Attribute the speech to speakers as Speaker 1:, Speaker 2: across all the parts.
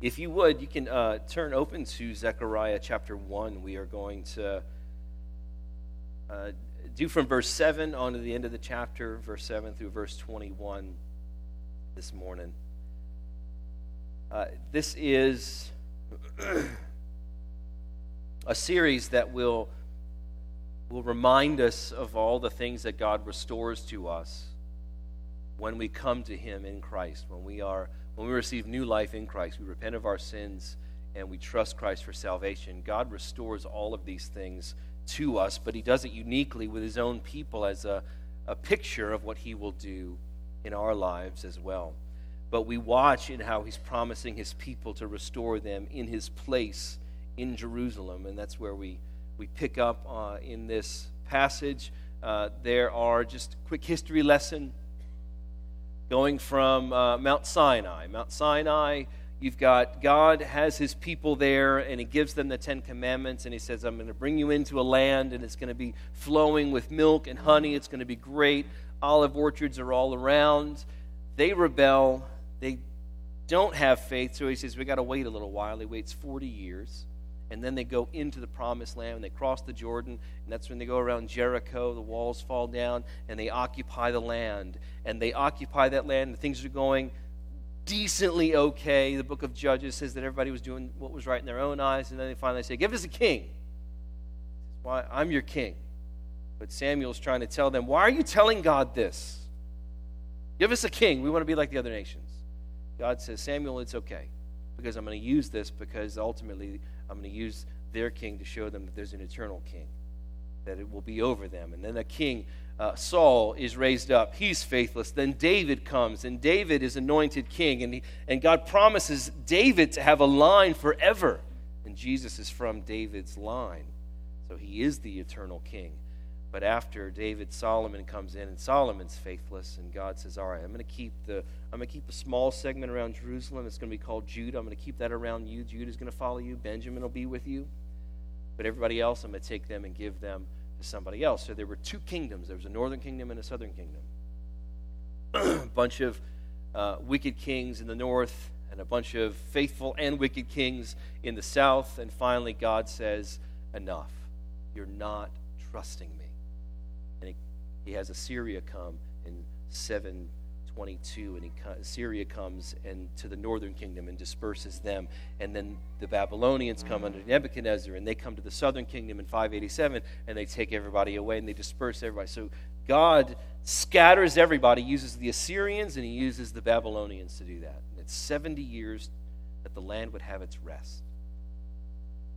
Speaker 1: If you would, you can uh, turn open to Zechariah chapter 1. We are going to uh, do from verse 7 on to the end of the chapter, verse 7 through verse 21 this morning. Uh, this is a series that will, will remind us of all the things that God restores to us when we come to Him in Christ, when we are when we receive new life in Christ, we repent of our sins and we trust Christ for salvation. God restores all of these things to us, but He does it uniquely with His own people as a, a picture of what He will do in our lives as well. But we watch in how He's promising His people to restore them in His place in Jerusalem, and that's where we, we pick up uh, in this passage. Uh, there are just quick history lesson going from uh, Mount Sinai. Mount Sinai, you've got God has his people there, and he gives them the Ten Commandments, and he says, I'm going to bring you into a land, and it's going to be flowing with milk and honey. It's going to be great. Olive orchards are all around. They rebel. They don't have faith, so he says, we got to wait a little while. He waits 40 years and then they go into the promised land and they cross the Jordan, and that's when they go around Jericho, the walls fall down, and they occupy the land. And they occupy that land, and things are going decently okay. The book of Judges says that everybody was doing what was right in their own eyes, and then they finally say, Give us a king. Why? I'm your king. But Samuel's trying to tell them, Why are you telling God this? Give us a king. We want to be like the other nations. God says, Samuel, it's okay because I'm going to use this because ultimately I'm going to use their king to show them that there's an eternal king, that it will be over them. And then a king, uh, Saul, is raised up. He's faithless. Then David comes, and David is anointed king. And, he, and God promises David to have a line forever. And Jesus is from David's line. So he is the eternal king. But after David, Solomon comes in, and Solomon's faithless, and God says, "All right, I'm going to keep the, I'm going to keep a small segment around Jerusalem. It's going to be called Judah. I'm going to keep that around you. Judah's going to follow you. Benjamin will be with you. But everybody else, I'm going to take them and give them to somebody else." So there were two kingdoms. There was a northern kingdom and a southern kingdom. a bunch of uh, wicked kings in the north, and a bunch of faithful and wicked kings in the south. And finally, God says, "Enough. You're not trusting me." He has Assyria come in 722, and he, Assyria comes and to the northern kingdom and disperses them. And then the Babylonians come under Nebuchadnezzar, and they come to the southern kingdom in 587, and they take everybody away and they disperse everybody. So God scatters everybody, uses the Assyrians, and he uses the Babylonians to do that. And it's 70 years that the land would have its rest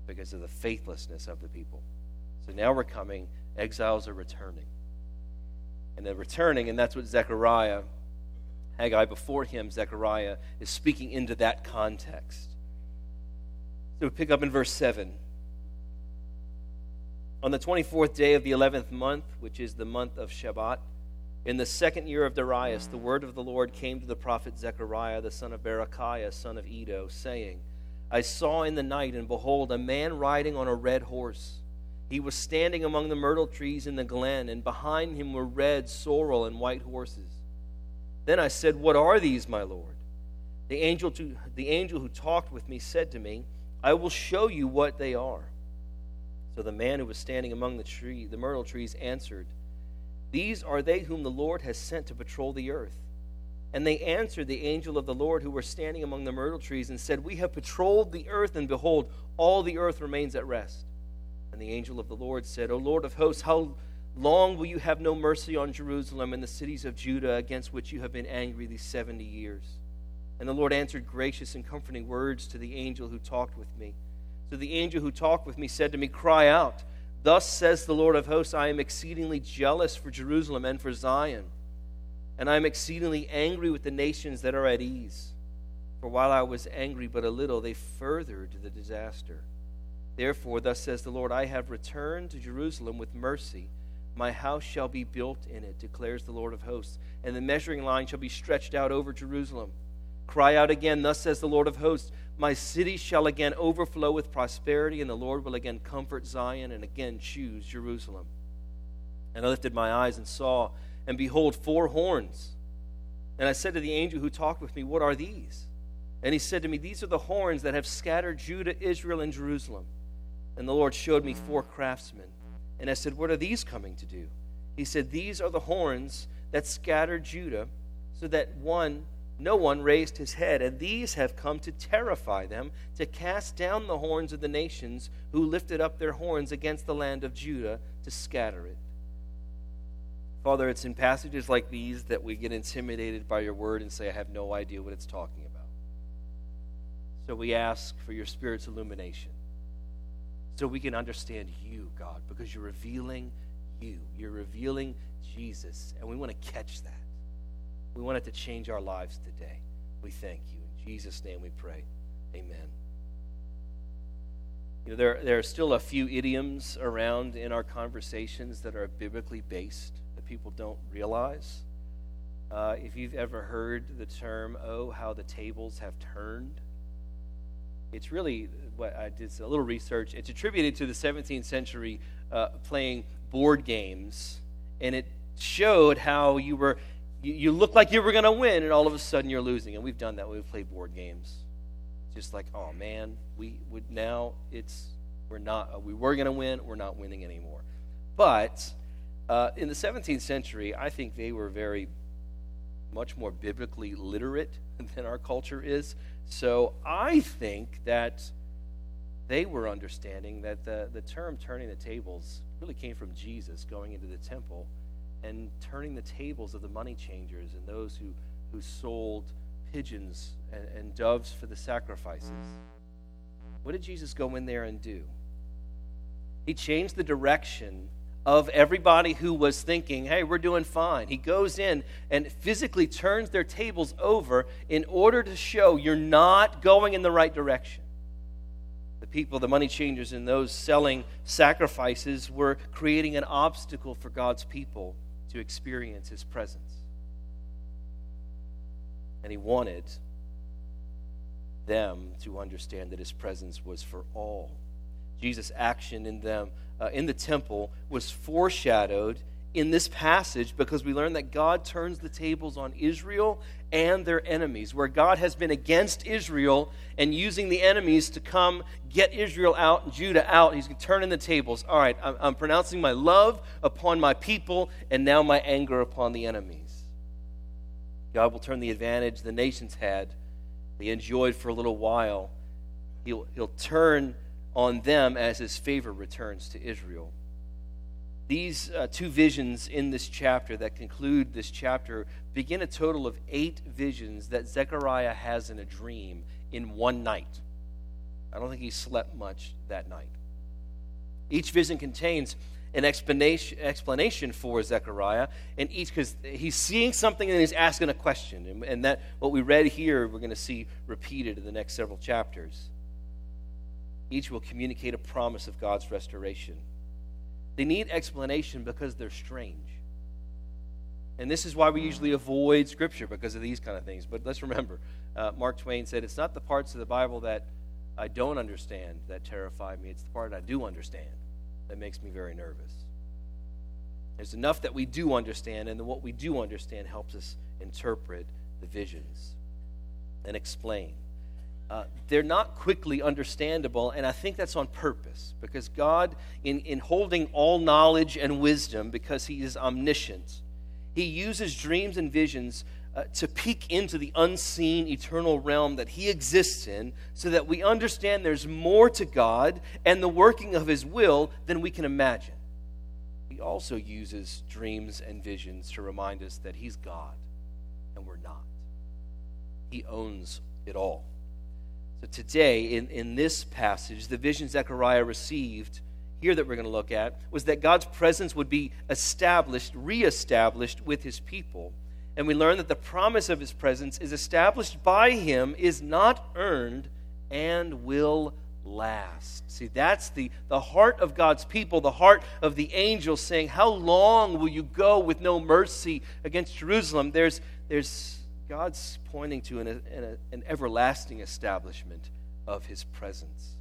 Speaker 1: because of the faithlessness of the people. So now we're coming, exiles are returning and they're returning, and that's what Zechariah, Haggai before him, Zechariah, is speaking into that context. So we pick up in verse 7. On the 24th day of the 11th month, which is the month of Shebat, in the second year of Darius, the word of the Lord came to the prophet Zechariah, the son of Berechiah, son of Iddo, saying, I saw in the night, and behold, a man riding on a red horse he was standing among the myrtle trees in the glen, and behind him were red, sorrel, and white horses. Then I said, What are these, my Lord? The angel, to, the angel who talked with me said to me, I will show you what they are. So the man who was standing among the tree, the myrtle trees, answered, These are they whom the Lord has sent to patrol the earth. And they answered the angel of the Lord who were standing among the myrtle trees and said, We have patrolled the earth, and behold, all the earth remains at rest. And the angel of the Lord said, O Lord of hosts, how long will you have no mercy on Jerusalem and the cities of Judah against which you have been angry these 70 years? And the Lord answered gracious and comforting words to the angel who talked with me. So the angel who talked with me said to me, Cry out. Thus says the Lord of hosts, I am exceedingly jealous for Jerusalem and for Zion, and I am exceedingly angry with the nations that are at ease. For while I was angry but a little, they furthered the disaster. Therefore, thus says the Lord, I have returned to Jerusalem with mercy. My house shall be built in it, declares the Lord of hosts, and the measuring line shall be stretched out over Jerusalem. Cry out again, thus says the Lord of hosts, My city shall again overflow with prosperity, and the Lord will again comfort Zion and again choose Jerusalem. And I lifted my eyes and saw, and behold, four horns. And I said to the angel who talked with me, What are these? And he said to me, These are the horns that have scattered Judah, Israel, and Jerusalem. And the Lord showed me four craftsmen. And I said, What are these coming to do? He said, These are the horns that scattered Judah, so that one no one raised his head, and these have come to terrify them, to cast down the horns of the nations who lifted up their horns against the land of Judah to scatter it. Father, it's in passages like these that we get intimidated by your word and say, I have no idea what it's talking about. So we ask for your Spirit's illumination so we can understand you, God, because you're revealing you. You're revealing Jesus, and we want to catch that. We want it to change our lives today. We thank you. In Jesus' name we pray. Amen. You know, there, there are still a few idioms around in our conversations that are biblically based that people don't realize. Uh, if you've ever heard the term, oh, how the tables have turned, it's really what I did a little research. It's attributed to the 17th century uh, playing board games, and it showed how you were you, look like you were going to win, and all of a sudden you're losing. And we've done that we've played board games. Just like, oh man, we would now it's we're not uh, we were going to win, we're not winning anymore. But uh, in the 17th century, I think they were very much more biblically literate than our culture is. So I think that they were understanding that the, the term turning the tables really came from Jesus going into the temple and turning the tables of the money changers and those who, who sold pigeons and, and doves for the sacrifices. What did Jesus go in there and do? He changed the direction of everybody who was thinking, hey, we're doing fine. He goes in and physically turns their tables over in order to show you're not going in the right direction. The people, the money changers, and those selling sacrifices were creating an obstacle for God's people to experience his presence. And he wanted them to understand that his presence was for all. Jesus' action in them uh, in the temple was foreshadowed in this passage because we learn that God turns the tables on Israel and their enemies. Where God has been against Israel and using the enemies to come get Israel out and Judah out, He's turning the tables. All right, I'm, I'm pronouncing my love upon my people and now my anger upon the enemies. God will turn the advantage the nations had, they enjoyed for a little while. He'll, he'll turn on them as His favor returns to Israel. These uh, two visions in this chapter that conclude this chapter begin a total of eight visions that Zechariah has in a dream in one night. I don't think he slept much that night. Each vision contains an explanation, explanation for Zechariah, and each because he's seeing something and he's asking a question, and, and that what we read here we're going to see repeated in the next several chapters. Each will communicate a promise of God's restoration. They need explanation because they're strange. And this is why we usually avoid Scripture because of these kind of things. But let's remember, uh, Mark Twain said, It's not the parts of the Bible that I don't understand that terrify me, it's the part I do understand that makes me very nervous. There's enough that we do understand, and what we do understand helps us interpret the visions and explain. Uh, they're not quickly understandable, and I think that's on purpose because God, in, in holding all knowledge and wisdom, because He is omniscient, He uses dreams and visions uh, to peek into the unseen eternal realm that He exists in so that we understand there's more to God and the working of His will than we can imagine. He also uses dreams and visions to remind us that He's God and we're not. He owns it all. So today, in, in this passage, the vision Zechariah received here that we're going to look at was that God's presence would be established, reestablished with his people. And we learn that the promise of his presence is established by him, is not earned, and will last. See, that's the, the heart of God's people, the heart of the angels saying, How long will you go with no mercy against Jerusalem? There's, there's God's pointing to an, an, an everlasting establishment of his presence.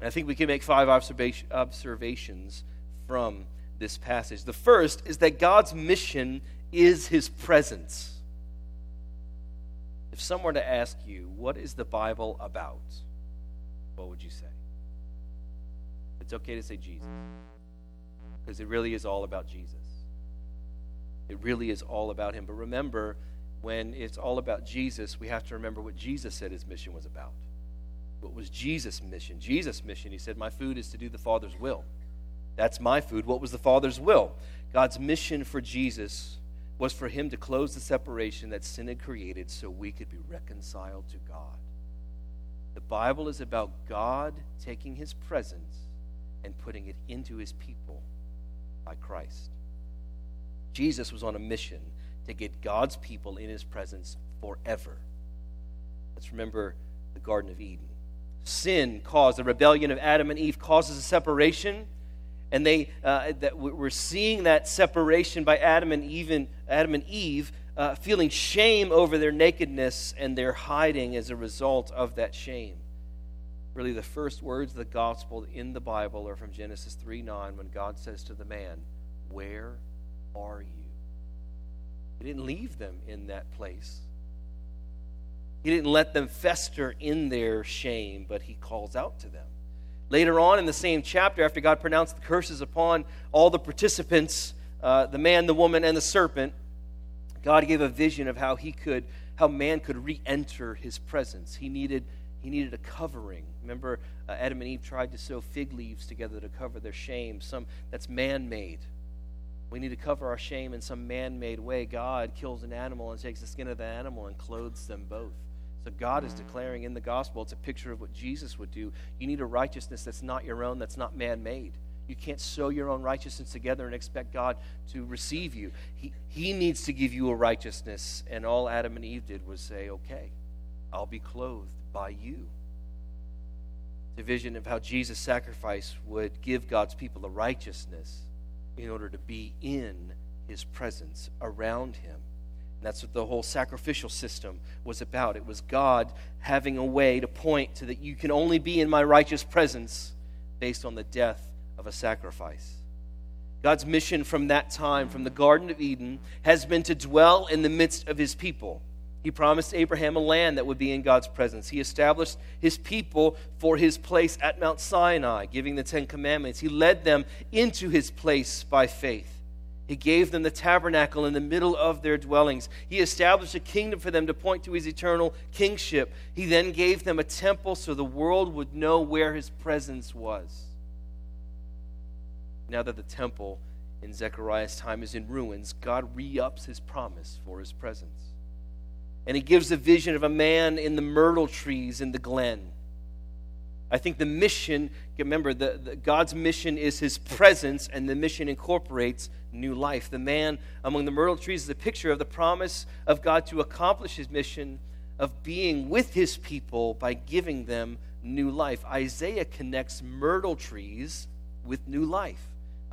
Speaker 1: And I think we can make five observation, observations from this passage. The first is that God's mission is his presence. If someone were to ask you, what is the Bible about? What would you say? It's okay to say Jesus. Because it really is all about Jesus. It really is all about Him. But remember, when it's all about Jesus, we have to remember what Jesus said His mission was about. What was Jesus' mission? Jesus' mission, He said, My food is to do the Father's will. That's my food. What was the Father's will? God's mission for Jesus was for him to close the separation that sin had created so we could be reconciled to God. The Bible is about God taking his presence and putting it into his people by Christ. Jesus was on a mission to get God's people in his presence forever. Let's remember the Garden of Eden. Sin caused, the rebellion of Adam and Eve causes a separation and they uh, that we're seeing that separation by Adam and Eve, Adam and Eve uh, feeling shame over their nakedness and their hiding as a result of that shame. Really, the first words of the gospel in the Bible are from Genesis 3 9 when God says to the man, Where are you? He didn't leave them in that place. He didn't let them fester in their shame, but he calls out to them. Later on in the same chapter, after God pronounced the curses upon all the participants, uh, the man, the woman, and the serpent, God gave a vision of how he could, how man could re-enter his presence. He needed, he needed a covering. Remember, uh, Adam and Eve tried to sew fig leaves together to cover their shame. Some that's man-made. We need to cover our shame in some man-made way. God kills an animal and takes the skin of the animal and clothes them both. So God is declaring in the gospel, it's a picture of what Jesus would do. You need a righteousness that's not your own, that's not man made. You can't sew your own righteousness together and expect God to receive you. He, he needs to give you a righteousness. And all Adam and Eve did was say, okay, I'll be clothed by you. The vision of how Jesus' sacrifice would give God's people a righteousness in order to be in his presence, around him. And that's what the whole sacrificial system was about. It was God having a way to point to that you can only be in my righteous presence based on the death of a sacrifice. God's mission from that time, from the Garden of Eden, has been to dwell in the midst of his people. He promised Abraham a land that would be in God's presence. He established his people for his place at Mount Sinai, giving the Ten Commandments. He led them into his place by faith. He gave them the tabernacle in the middle of their dwellings. He established a kingdom for them to point to his eternal kingship. He then gave them a temple so the world would know where his presence was. Now that the temple in Zechariah's time is in ruins, God re ups his promise for his presence. And he gives a vision of a man in the myrtle trees in the glen I think the mission, remember, the, the, God's mission is his presence, and the mission incorporates new life. The man among the myrtle trees is a picture of the promise of God to accomplish his mission of being with his people by giving them new life. Isaiah connects myrtle trees with new life.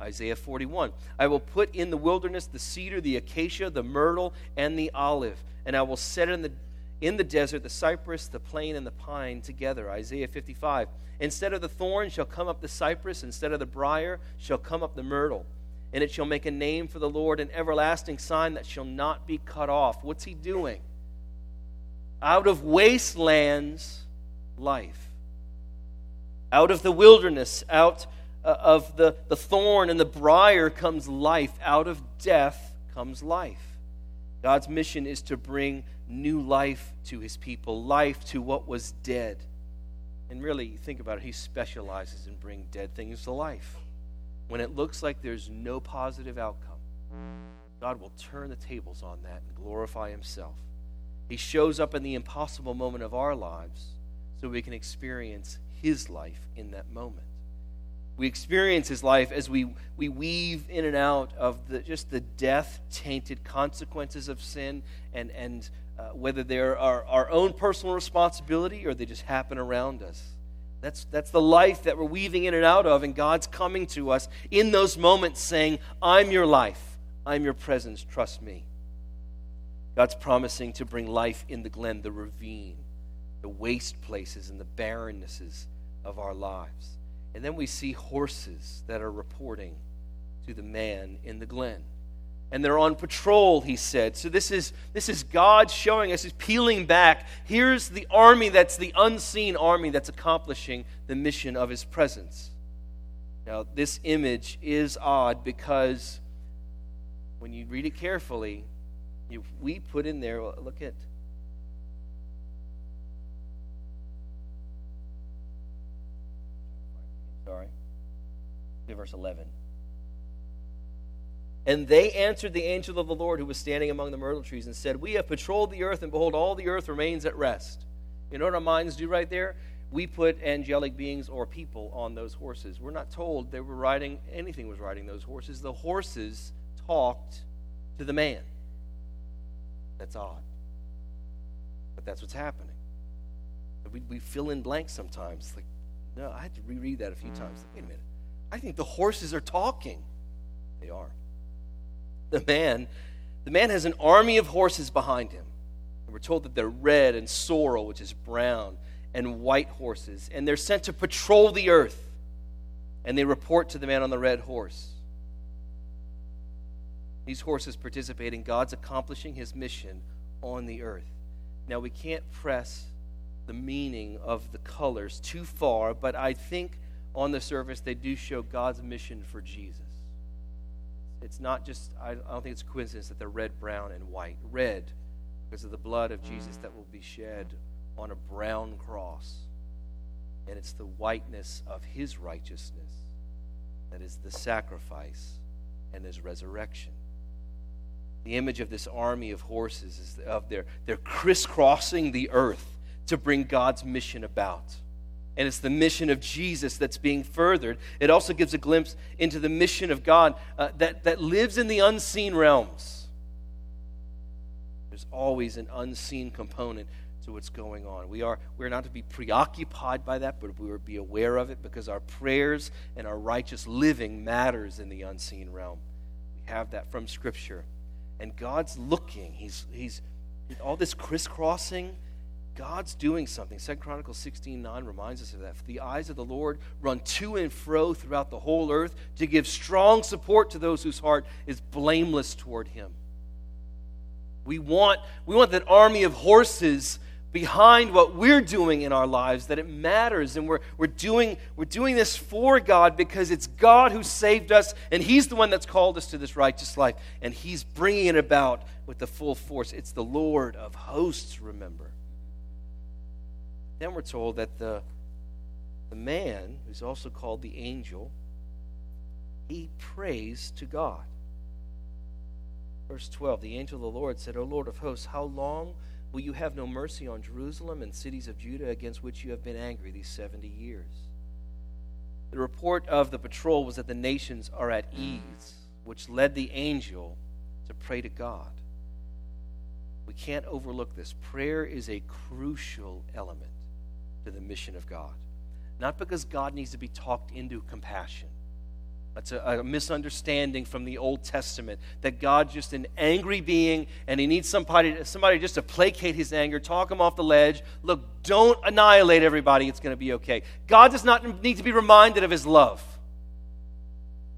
Speaker 1: Isaiah 41. I will put in the wilderness the cedar, the acacia, the myrtle, and the olive, and I will set it in the in the desert the cypress, the plane, and the pine together. Isaiah 55. Instead of the thorn shall come up the cypress, instead of the brier shall come up the myrtle. And it shall make a name for the Lord, an everlasting sign that shall not be cut off. What's he doing? Out of wastelands, life. Out of the wilderness, out uh, of the, the thorn and the brier comes life. Out of death comes life. God's mission is to bring new life to his people, life to what was dead. And really, think about it, he specializes in bringing dead things to life. When it looks like there's no positive outcome, God will turn the tables on that and glorify himself. He shows up in the impossible moment of our lives so we can experience his life in that moment. We experience his life as we, we weave in and out of the, just the death tainted consequences of sin and, and uh, whether they're our, our own personal responsibility or they just happen around us. That's, that's the life that we're weaving in and out of, and God's coming to us in those moments saying, I'm your life, I'm your presence, trust me. God's promising to bring life in the glen, the ravine, the waste places, and the barrennesses of our lives. And then we see horses that are reporting to the man in the glen. and they're on patrol, he said. So this is this is God showing us, he's peeling back. Here's the army that's the unseen army that's accomplishing the mission of his presence. Now, this image is odd because when you read it carefully, you, we put in there, look at sorry. Verse 11. And they answered the angel of the Lord who was standing among the myrtle trees and said, We have patrolled the earth, and behold, all the earth remains at rest. You know what our minds do right there? We put angelic beings or people on those horses. We're not told they were riding, anything was riding those horses. The horses talked to the man. That's odd. But that's what's happening. We, we fill in blanks sometimes. Like, no, I had to reread that a few times. Wait a minute. I think the horses are talking. They are the man, the man has an army of horses behind him. And we're told that they're red and sorrel, which is brown, and white horses. And they're sent to patrol the earth. And they report to the man on the red horse. These horses participate in God's accomplishing his mission on the earth. Now, we can't press the meaning of the colors too far, but I think on the surface they do show God's mission for Jesus. It's not just, I don't think it's a coincidence that they're red, brown, and white. Red, because of the blood of Jesus that will be shed on a brown cross. And it's the whiteness of his righteousness that is the sacrifice and his resurrection. The image of this army of horses is of their, they're crisscrossing the earth to bring God's mission about and it's the mission of Jesus that's being furthered. It also gives a glimpse into the mission of God uh, that, that lives in the unseen realms. There's always an unseen component to what's going on. We are we're not to be preoccupied by that, but we are to be aware of it because our prayers and our righteous living matters in the unseen realm. We have that from Scripture. And God's looking. He's he's all this crisscrossing God's doing something. Second Chronicles 16 9 reminds us of that. For the eyes of the Lord run to and fro throughout the whole earth to give strong support to those whose heart is blameless toward him. We want, we want that army of horses behind what we're doing in our lives, that it matters. And we're, we're, doing, we're doing this for God because it's God who saved us, and He's the one that's called us to this righteous life. And He's bringing it about with the full force. It's the Lord of hosts, remember. Then we're told that the, the man, who's also called the angel, he prays to God. Verse 12 The angel of the Lord said, O Lord of hosts, how long will you have no mercy on Jerusalem and cities of Judah against which you have been angry these 70 years? The report of the patrol was that the nations are at ease, which led the angel to pray to God. We can't overlook this. Prayer is a crucial element to the mission of God. Not because God needs to be talked into compassion. That's a, a, misunderstanding from the Old Testament that God's just an angry being and he needs somebody, somebody just to placate his anger, talk him off the ledge. Look, don't annihilate everybody, it's going to be okay. God does not need to be reminded of his love.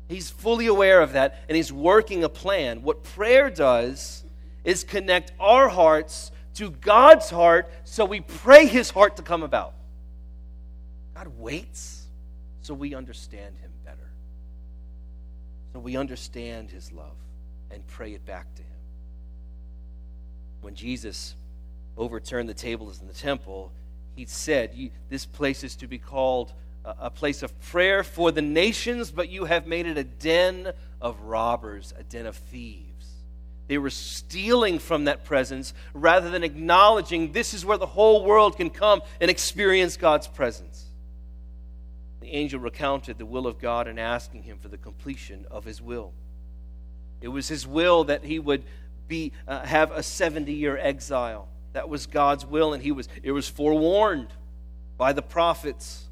Speaker 1: He's fully aware of that and he's working a plan. What prayer does is connect our hearts to God's heart so we pray his heart to come about. God waits so we understand Him better. So we understand His love and pray it back to Him. When Jesus overturned the tables in the temple, He said, This place is to be called a place of prayer for the nations, but you have made it a den of robbers, a den of thieves. They were stealing from that presence rather than acknowledging this is where the whole world can come and experience God's presence the angel recounted the will of God and asking him for the completion of his will. It was his will that he would be, uh, have a 70 year exile. That was God's will, and he was, it was forewarned by the prophets.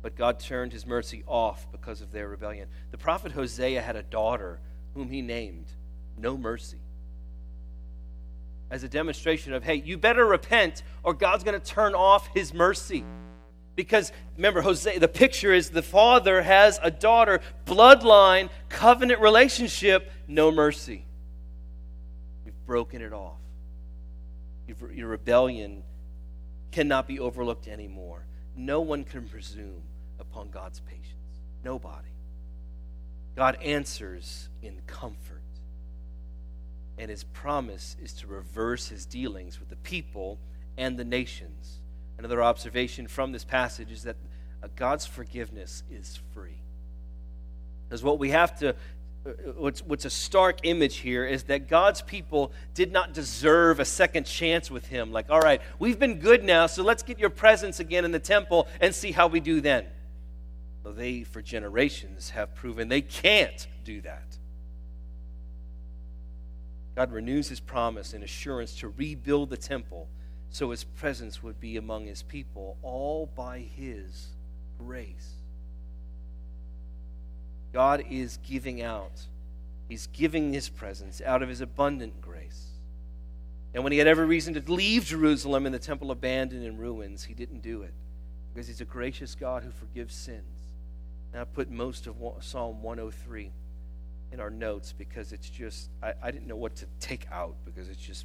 Speaker 1: But God turned his mercy off because of their rebellion. The prophet Hosea had a daughter whom he named No Mercy. As a demonstration of, hey, you better repent or God's going to turn off his mercy. Because remember, Hosea, the picture is the father has a daughter, bloodline, covenant relationship, no mercy. You've broken it off. Your rebellion cannot be overlooked anymore. No one can presume upon God's patience. Nobody. God answers in comfort. And his promise is to reverse his dealings with the people and the nations Another observation from this passage is that uh, God's forgiveness is free. Because what we have to, uh, what's, what's a stark image here is that God's people did not deserve a second chance with Him. Like, all right, we've been good now, so let's get your presence again in the temple and see how we do then. Well, they, for generations, have proven they can't do that. God renews His promise and assurance to rebuild the temple so his presence would be among his people, all by his grace. God is giving out, he's giving his presence out of his abundant grace. And when he had every reason to leave Jerusalem and the temple abandoned in ruins, he didn't do it because he's a gracious God who forgives sins. And I put most of Psalm 103 in our notes because it's just, I, I didn't know what to take out because it's just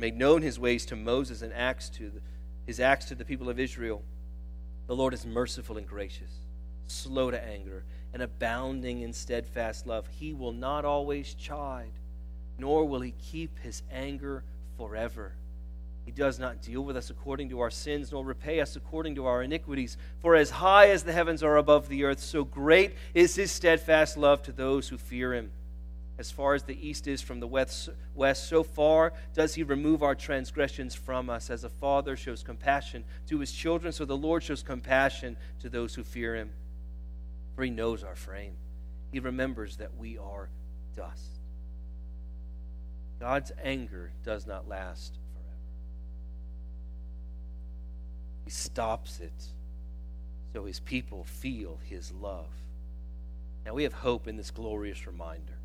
Speaker 1: made known his ways to Moses and acts to the, his acts to the people of Israel. The Lord is merciful and gracious, slow to anger, and abounding in steadfast love. He will not always chide, nor will he keep his anger forever. He does not deal with us according to our sins, nor repay us according to our iniquities. For as high as the heavens are above the earth, so great is his steadfast love to those who fear him as far as the east is from the west, so far does he remove our transgressions from us. As a father shows compassion to his children, so the Lord shows compassion to those who fear him. For he knows our frame, he remembers that we are dust. God's anger does not last forever, he stops it so his people feel his love. Now we have hope in this glorious reminder.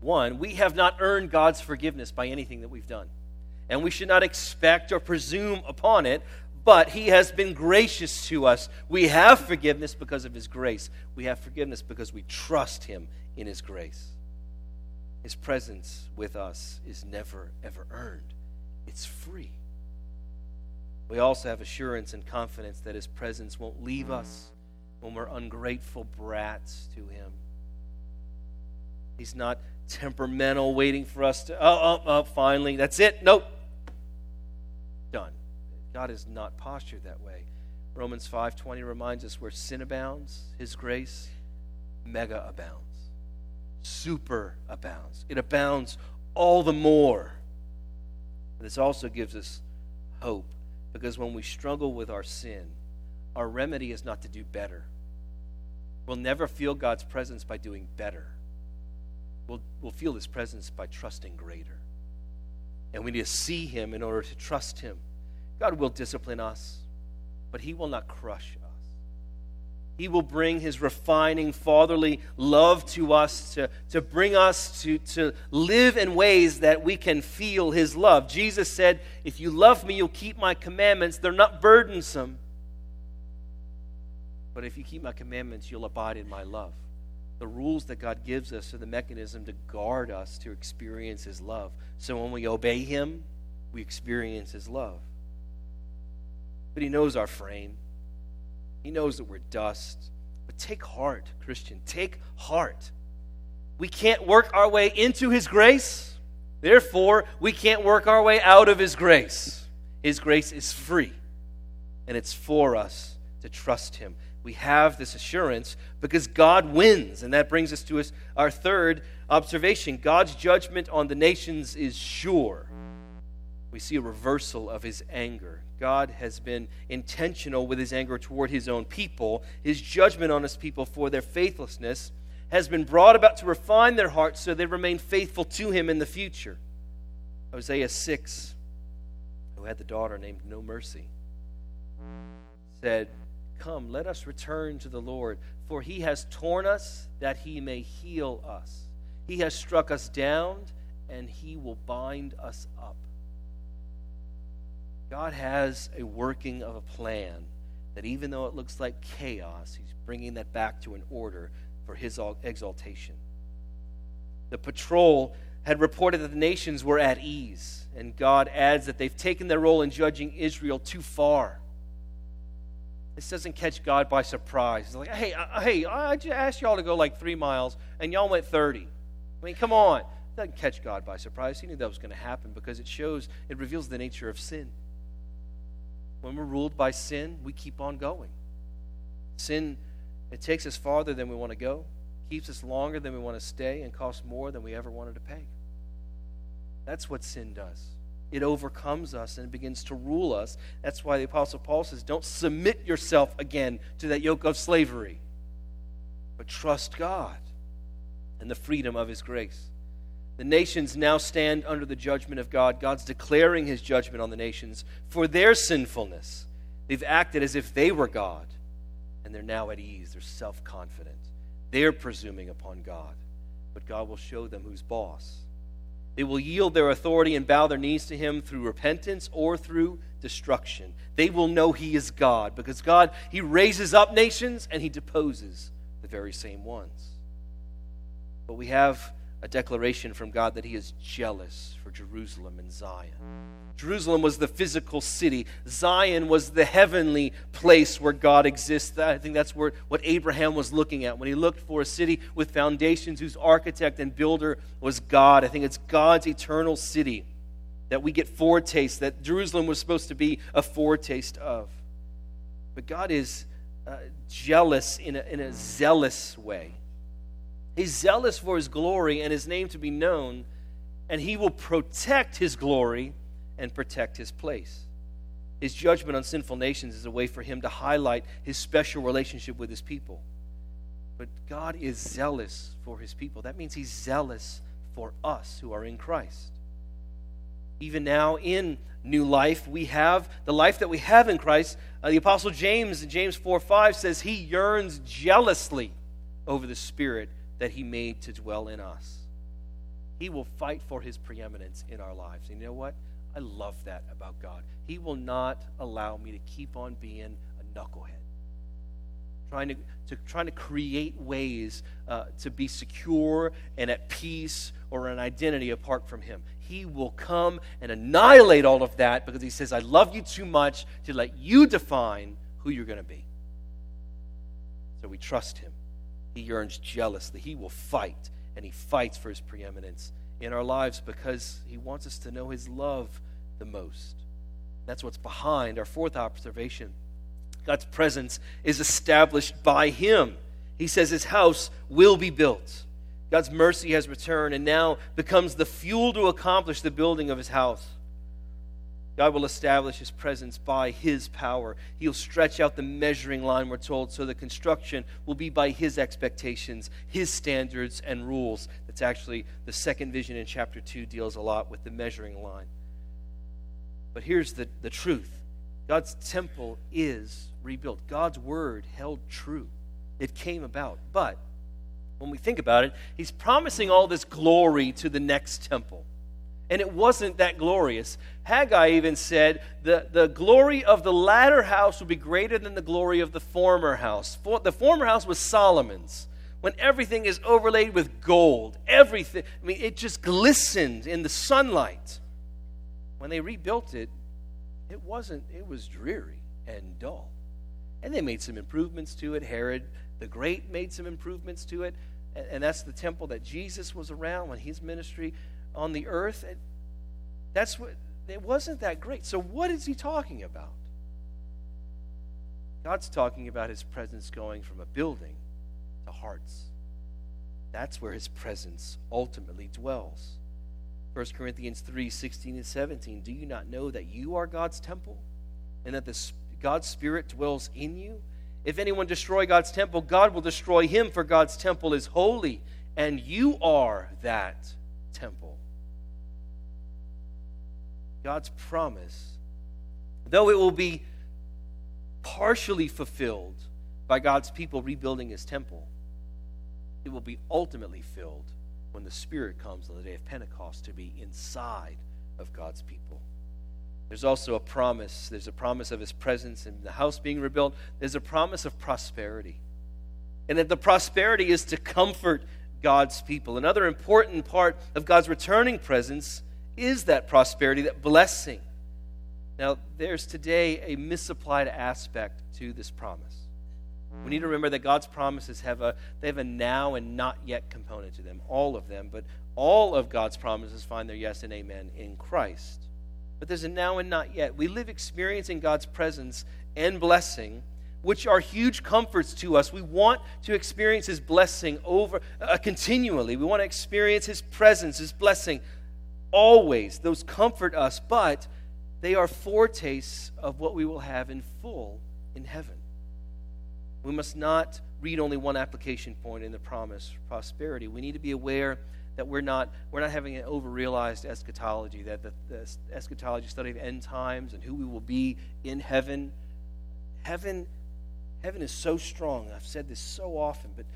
Speaker 1: One, we have not earned God's forgiveness by anything that we've done. And we should not expect or presume upon it, but He has been gracious to us. We have forgiveness because of His grace. We have forgiveness because we trust Him in His grace. His presence with us is never, ever earned, it's free. We also have assurance and confidence that His presence won't leave us when we're ungrateful brats to Him. He's not temperamental, waiting for us to, oh, oh, oh, finally, that's it. Nope. Done. God is not postured that way. Romans 5:20 reminds us where sin abounds, his grace mega abounds. Super abounds. It abounds all the more. This also gives us hope because when we struggle with our sin, our remedy is not to do better. We'll never feel God's presence by doing better. We'll, we'll feel his presence by trusting greater. And we need to see him in order to trust him. God will discipline us, but he will not crush us. He will bring his refining fatherly love to us to, to bring us to, to live in ways that we can feel his love. Jesus said, If you love me, you'll keep my commandments. They're not burdensome. But if you keep my commandments, you'll abide in my love the rules that God gives us are the mechanism to guard us to experience His love. So when we obey Him, we experience His love. But He knows our frame, He knows that we're dust. But take heart, Christian. Take heart. We can't work our way into His grace. Therefore, we can't work our way out of His grace. His grace is free, and it's for us to trust Him we have this assurance because God wins. And that brings us to our third observation God's judgment on the nations is sure. we see a reversal of his anger. God has been intentional with his anger toward his own people. His judgment on his people for their faithlessness has been brought about to refine their hearts so they remain faithful to him in the future. Hosea 6, who had the daughter named No Mercy, said, Come, let us return to the Lord, for he has torn us that he may heal us. He has struck us down, and he will bind us up. God has a working of a plan that even though it looks like chaos, He's bringing that back to an order for His exaltation. The patrol had reported that the nations were at ease, and God adds that they've taken their role in judging Israel too far. This doesn't catch God by surprise. He's like, hey, uh, hey, I just asked y'all to go like three miles, and y'all went 30. I mean, come on. It doesn't catch God by surprise. He knew that was going to happen because it shows, it reveals the nature of sin. When we're ruled by sin, we keep on going. Sin, it takes us farther than we want to go, keeps us longer than we want to stay, and costs more than we ever wanted to pay. That's what sin does. It overcomes us and it begins to rule us. That's why the Apostle Paul says, Don't submit yourself again to that yoke of slavery, but trust God and the freedom of His grace. The nations now stand under the judgment of God. God's declaring his judgment on the nations for their sinfulness. They've acted as if they were God, and they're now at ease. They're self confident. They're presuming upon God, but God will show them who's boss. They will yield their authority and bow their knees to him through repentance or through destruction. They will know he is God because God, he raises up nations and he deposes the very same ones. But we have a declaration from God that he is jealous for Jerusalem and Zion. Jerusalem was the physical city. Zion was the heavenly place where God exists. I think that's where, what Abraham was looking at when he looked for a city with foundations whose architect and builder was God. I think it's God's eternal city that we get foretaste, that Jerusalem was supposed to be a foretaste of. But God is uh, jealous in a, in a zealous way. He's zealous for his glory and his name to be known, and he will protect his glory and protect his place. His judgment on sinful nations is a way for him to highlight his special relationship with his people. But God is zealous for his people. That means he's zealous for us who are in Christ. Even now in new life, we have the life that we have in Christ. Uh, the Apostle James in James 4 5 says he yearns jealously over the Spirit that He made to dwell in us. He will fight for His preeminence in our lives. And you know what? I love that about God. He will not allow me to keep on being a knucklehead, trying to, to trying to create ways uh, to be secure and at peace or an identity apart from Him. He will come and annihilate all of that because He says, "I love you too much to let you define who you're going to be." So we trust Him he yearns jealously. He will fight, and he fights for his preeminence in our lives because he wants us to know his love the most. That's what's behind our fourth observation. God's presence is established by him. He says his house will be built. God's mercy has returned and now becomes the fuel to accomplish the building of his house. God will establish his presence by his power. He'll stretch out the measuring line, we're told, so the construction will be by his expectations, his standards, and rules. That's actually the second vision in chapter 2 deals a lot with the measuring line. But here's the, the truth God's temple is rebuilt, God's word held true. It came about. But when we think about it, he's promising all this glory to the next temple and it wasn't that glorious. Haggai even said, the, the glory of the latter house will be greater than the glory of the former house. For, the former house was Solomon's, when everything is overlaid with gold. Everything, I mean, it just glistened in the sunlight. When they rebuilt it, it wasn't, it was dreary and dull. And they made some improvements to it. Herod the Great made some improvements to it. And, and that's the temple that Jesus was around when his ministry on the earth. That's what it wasn't that great. So what is he talking about? God's talking about his presence going from a building to hearts. That's where his presence ultimately dwells. 1 Corinthians 3 16 and 17. Do you not know that you are God's temple and that the, God's Spirit dwells in you? If anyone destroy God's temple, God will destroy him, for God's temple is holy, and you are that temple. God's promise, though it will be partially fulfilled by God's people rebuilding his temple, it will be ultimately filled when the Spirit comes on the day of Pentecost to be inside of God's people. There's also a promise. There's a promise of his presence in the house being rebuilt. There's a promise of prosperity. And that the prosperity is to comfort God's people. Another important part of God's returning presence is that prosperity, that blessing. Now, there's today a misapplied aspect to this promise. We need to remember that God's promises have a they have a now and not yet component to them, all of them, but all of God's promises find their yes and amen in Christ. But there's a now and not yet. We live experiencing God's presence and blessing, which are huge comforts to us. We want to experience his blessing over uh, continually. We want to experience his presence, his blessing always. Those comfort us, but they are foretastes of what we will have in full in heaven. We must not read only one application point in the promise prosperity. We need to be aware that we're not, we're not having an overrealized eschatology, that the, the eschatology study of end times and who we will be in heaven. Heaven, heaven is so strong. I've said this so often, but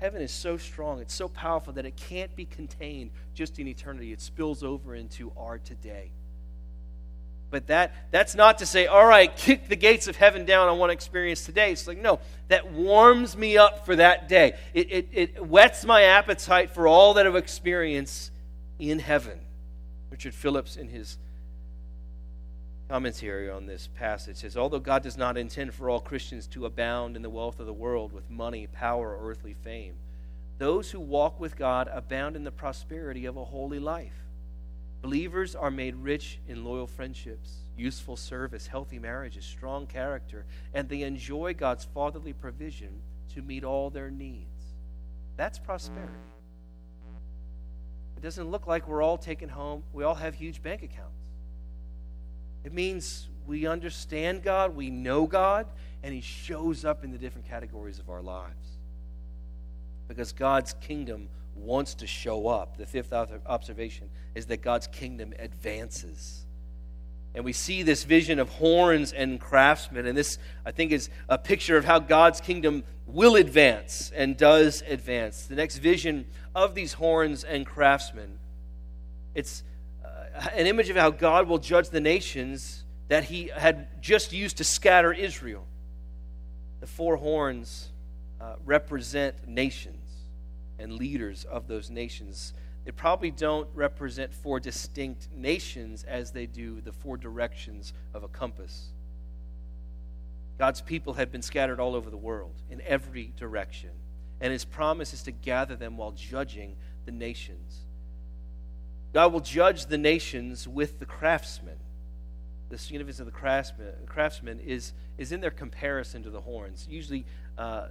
Speaker 1: heaven is so strong, it's so powerful that it can't be contained just in eternity. It spills over into our today. But that, that's not to say, all right, kick the gates of heaven down. I want to experience today. It's like, no, that warms me up for that day. It, it, it whets my appetite for all that I've experienced in heaven. Richard Phillips, in his commentary on this passage, says, Although God does not intend for all Christians to abound in the wealth of the world with money, power, or earthly fame, those who walk with God abound in the prosperity of a holy life. Believers are made rich in loyal friendships, useful service, healthy marriages, strong character, and they enjoy God's fatherly provision to meet all their needs. That's prosperity. It doesn't look like we're all taken home, we all have huge bank accounts. It means we understand God, we know God, and He shows up in the different categories of our lives. Because God's kingdom wants to show up. The fifth observation is that God's kingdom advances. And we see this vision of horns and craftsmen. And this, I think, is a picture of how God's kingdom will advance and does advance. The next vision of these horns and craftsmen, it's an image of how God will judge the nations that he had just used to scatter Israel. The four horns uh, represent nations and leaders of those nations. They probably don't represent four distinct nations as they do the four directions of a compass. God's people had been scattered all over the world in every direction, and his promise is to gather them while judging the nations. God will judge the nations with the craftsmen. The significance of the craftsman is, is in their comparison to the horns. Usually, uh,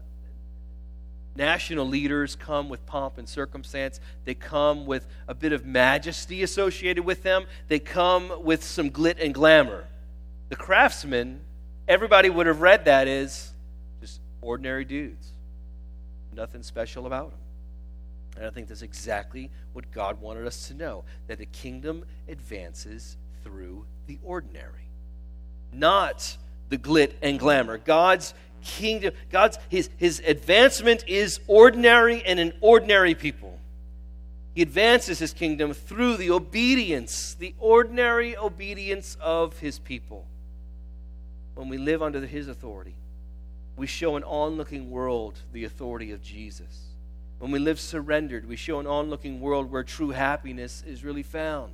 Speaker 1: National leaders come with pomp and circumstance. They come with a bit of majesty associated with them. They come with some glit and glamour. The craftsmen, everybody would have read that as just ordinary dudes. Nothing special about them. And I think that's exactly what God wanted us to know that the kingdom advances through the ordinary, not the glit and glamour. God's kingdom, God's his, his advancement is ordinary and in ordinary people. He advances his kingdom through the obedience, the ordinary obedience of his people. When we live under his authority, we show an onlooking world the authority of Jesus. When we live surrendered, we show an onlooking world where true happiness is really found.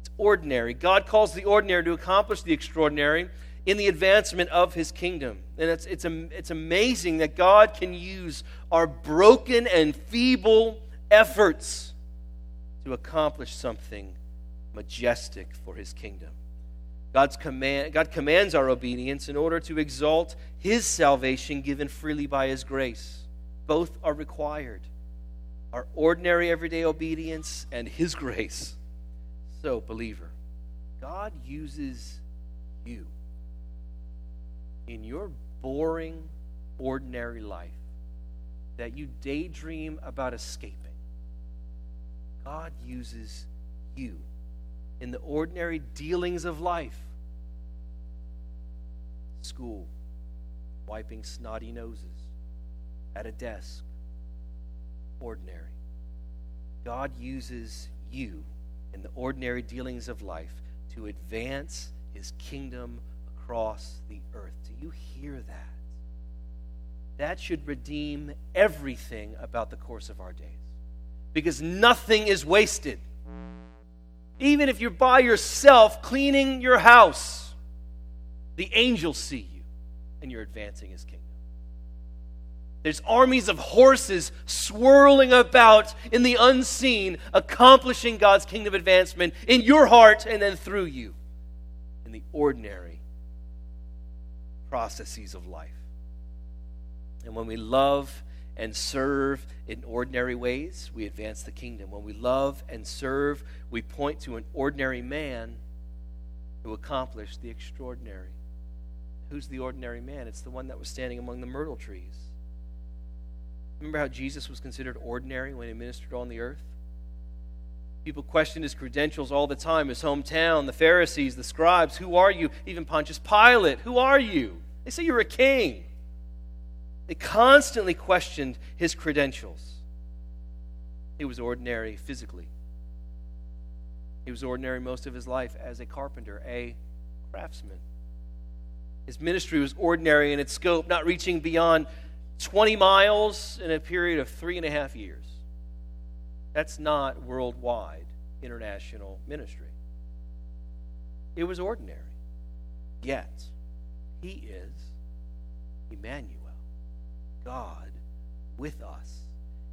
Speaker 1: It's ordinary. God calls the ordinary to accomplish the extraordinary, in the advancement of his kingdom. And it's, it's, it's amazing that God can use our broken and feeble efforts to accomplish something majestic for his kingdom. God's command, God commands our obedience in order to exalt his salvation given freely by his grace. Both are required. our ordinary everyday obedience and His grace. So, believer, God uses you in your boring, ordinary life that you daydream about escaping. God uses you in the ordinary dealings of life school, wiping snotty noses, at a desk, ordinary. God uses you in the ordinary dealings of life to advance his kingdom across the earth. Do you hear that? That should redeem everything about the course of our days. Because nothing is wasted. Even if you're by yourself cleaning your house, the angels see you and you're advancing his kingdom. There's armies of horses swirling about in the unseen, accomplishing God's kingdom advancement in your heart and then through you in the ordinary processes of life. And when we love and serve in ordinary ways, we advance the kingdom. When we love and serve, we point to an ordinary man who accomplished the extraordinary. Who's the ordinary man? It's the one that was standing among the myrtle trees. Remember how Jesus was considered ordinary when he ministered on the earth? People questioned his credentials all the time, his hometown, the Pharisees, the scribes. Who are you? Even Pontius Pilate. Who are you? They say you're a king. They constantly questioned his credentials. He was ordinary physically, he was ordinary most of his life as a carpenter, a craftsman. His ministry was ordinary in its scope, not reaching beyond 20 miles in a period of three and a half years. That's not worldwide international ministry. It was ordinary. Yet, He is Emmanuel, God with us.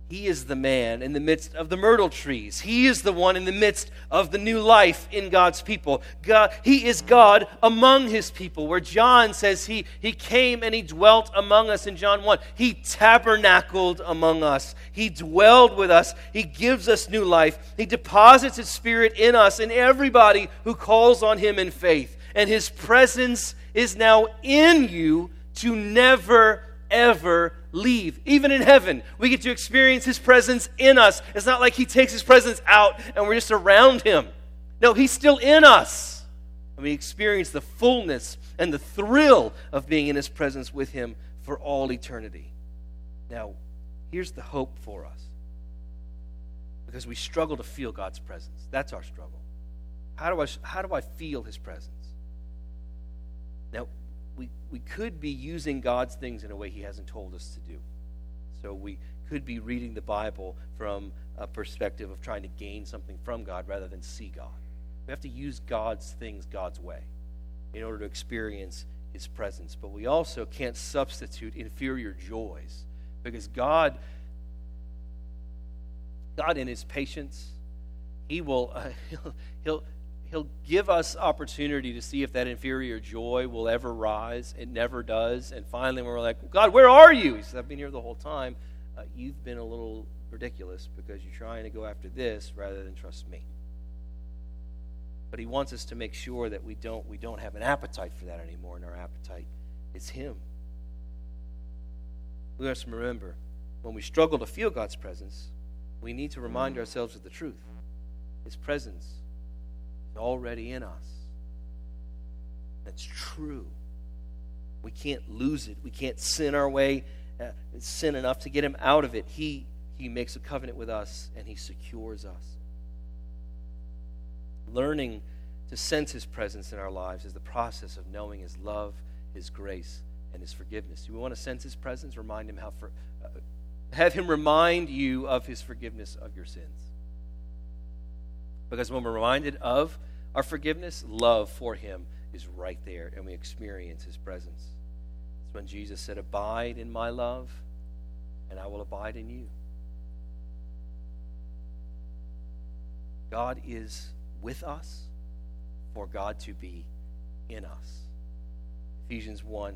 Speaker 1: He is the man in the midst of the myrtle trees. He is the one in the midst of the new life in God's people. God, he is God among his people, where John says he, he came and he dwelt among us in John 1. He tabernacled among us. He dwelled with us. He gives us new life. He deposits his spirit in us and everybody who calls on him in faith. And his presence is now in you to never, ever leave. Even in heaven, we get to experience His presence in us. It's not like He takes His presence out and we're just around Him. No, He's still in us. And we experience the fullness and the thrill of being in His presence with Him for all eternity. Now, here's the hope for us. Because we struggle to feel God's presence. That's our struggle. How do I, how do I feel His presence? Now, we, we could be using God's things in a way He hasn't told us to do. So we could be reading the Bible from a perspective of trying to gain something from God rather than see God. We have to use God's things God's way in order to experience His presence. But we also can't substitute inferior joys because God, God in His patience, He will uh, he'll, he'll he'll give us opportunity to see if that inferior joy will ever rise. It never does. And finally, we're like, God, where are you? He says, I've been here the whole time. Uh, you've been a little ridiculous because you're trying to go after this rather than trust me. But he wants us to make sure that we don't we don't have an appetite for that anymore, and our appetite is him. We must remember when we struggle to feel God's presence, we need to remind ourselves of the truth. His presence already in us. That's true. We can't lose it. We can't sin our way, uh, sin enough to get him out of it. He, he makes a covenant with us and he secures us. Learning to sense his presence in our lives is the process of knowing his love, his grace, and his forgiveness. Do we want to sense his presence? Remind him how for, uh, have him remind you of his forgiveness of your sins. Because when we're reminded of our forgiveness, love for Him is right there, and we experience His presence. It's when Jesus said, Abide in my love, and I will abide in you. God is with us for God to be in us. Ephesians 1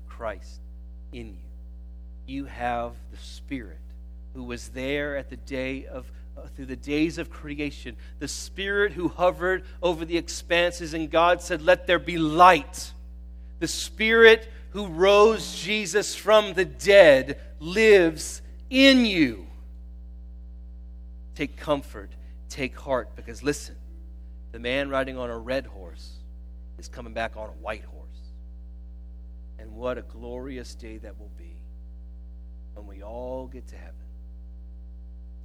Speaker 1: Christ in you. You have the Spirit who was there at the day of uh, through the days of creation, the Spirit who hovered over the expanses, and God said, Let there be light. The Spirit who rose Jesus from the dead lives in you. Take comfort, take heart, because listen, the man riding on a red horse is coming back on a white horse. And what a glorious day that will be when we all get to heaven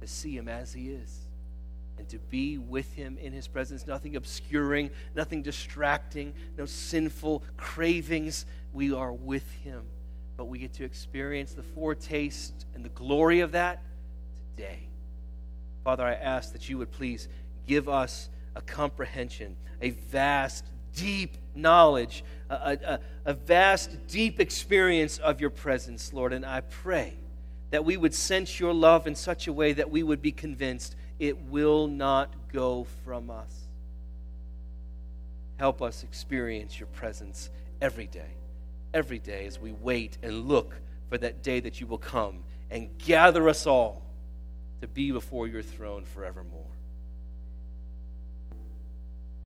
Speaker 1: to see him as he is and to be with him in his presence. Nothing obscuring, nothing distracting, no sinful cravings. We are with him. But we get to experience the foretaste and the glory of that today. Father, I ask that you would please give us a comprehension, a vast, deep knowledge, a, a, a, vast, deep experience of your presence, Lord. And I pray that we would sense your love in such a way that we would be convinced it will not go from us. Help us experience your presence every day, every day as we wait and look for that day that you will come and gather us all to be before your throne forevermore.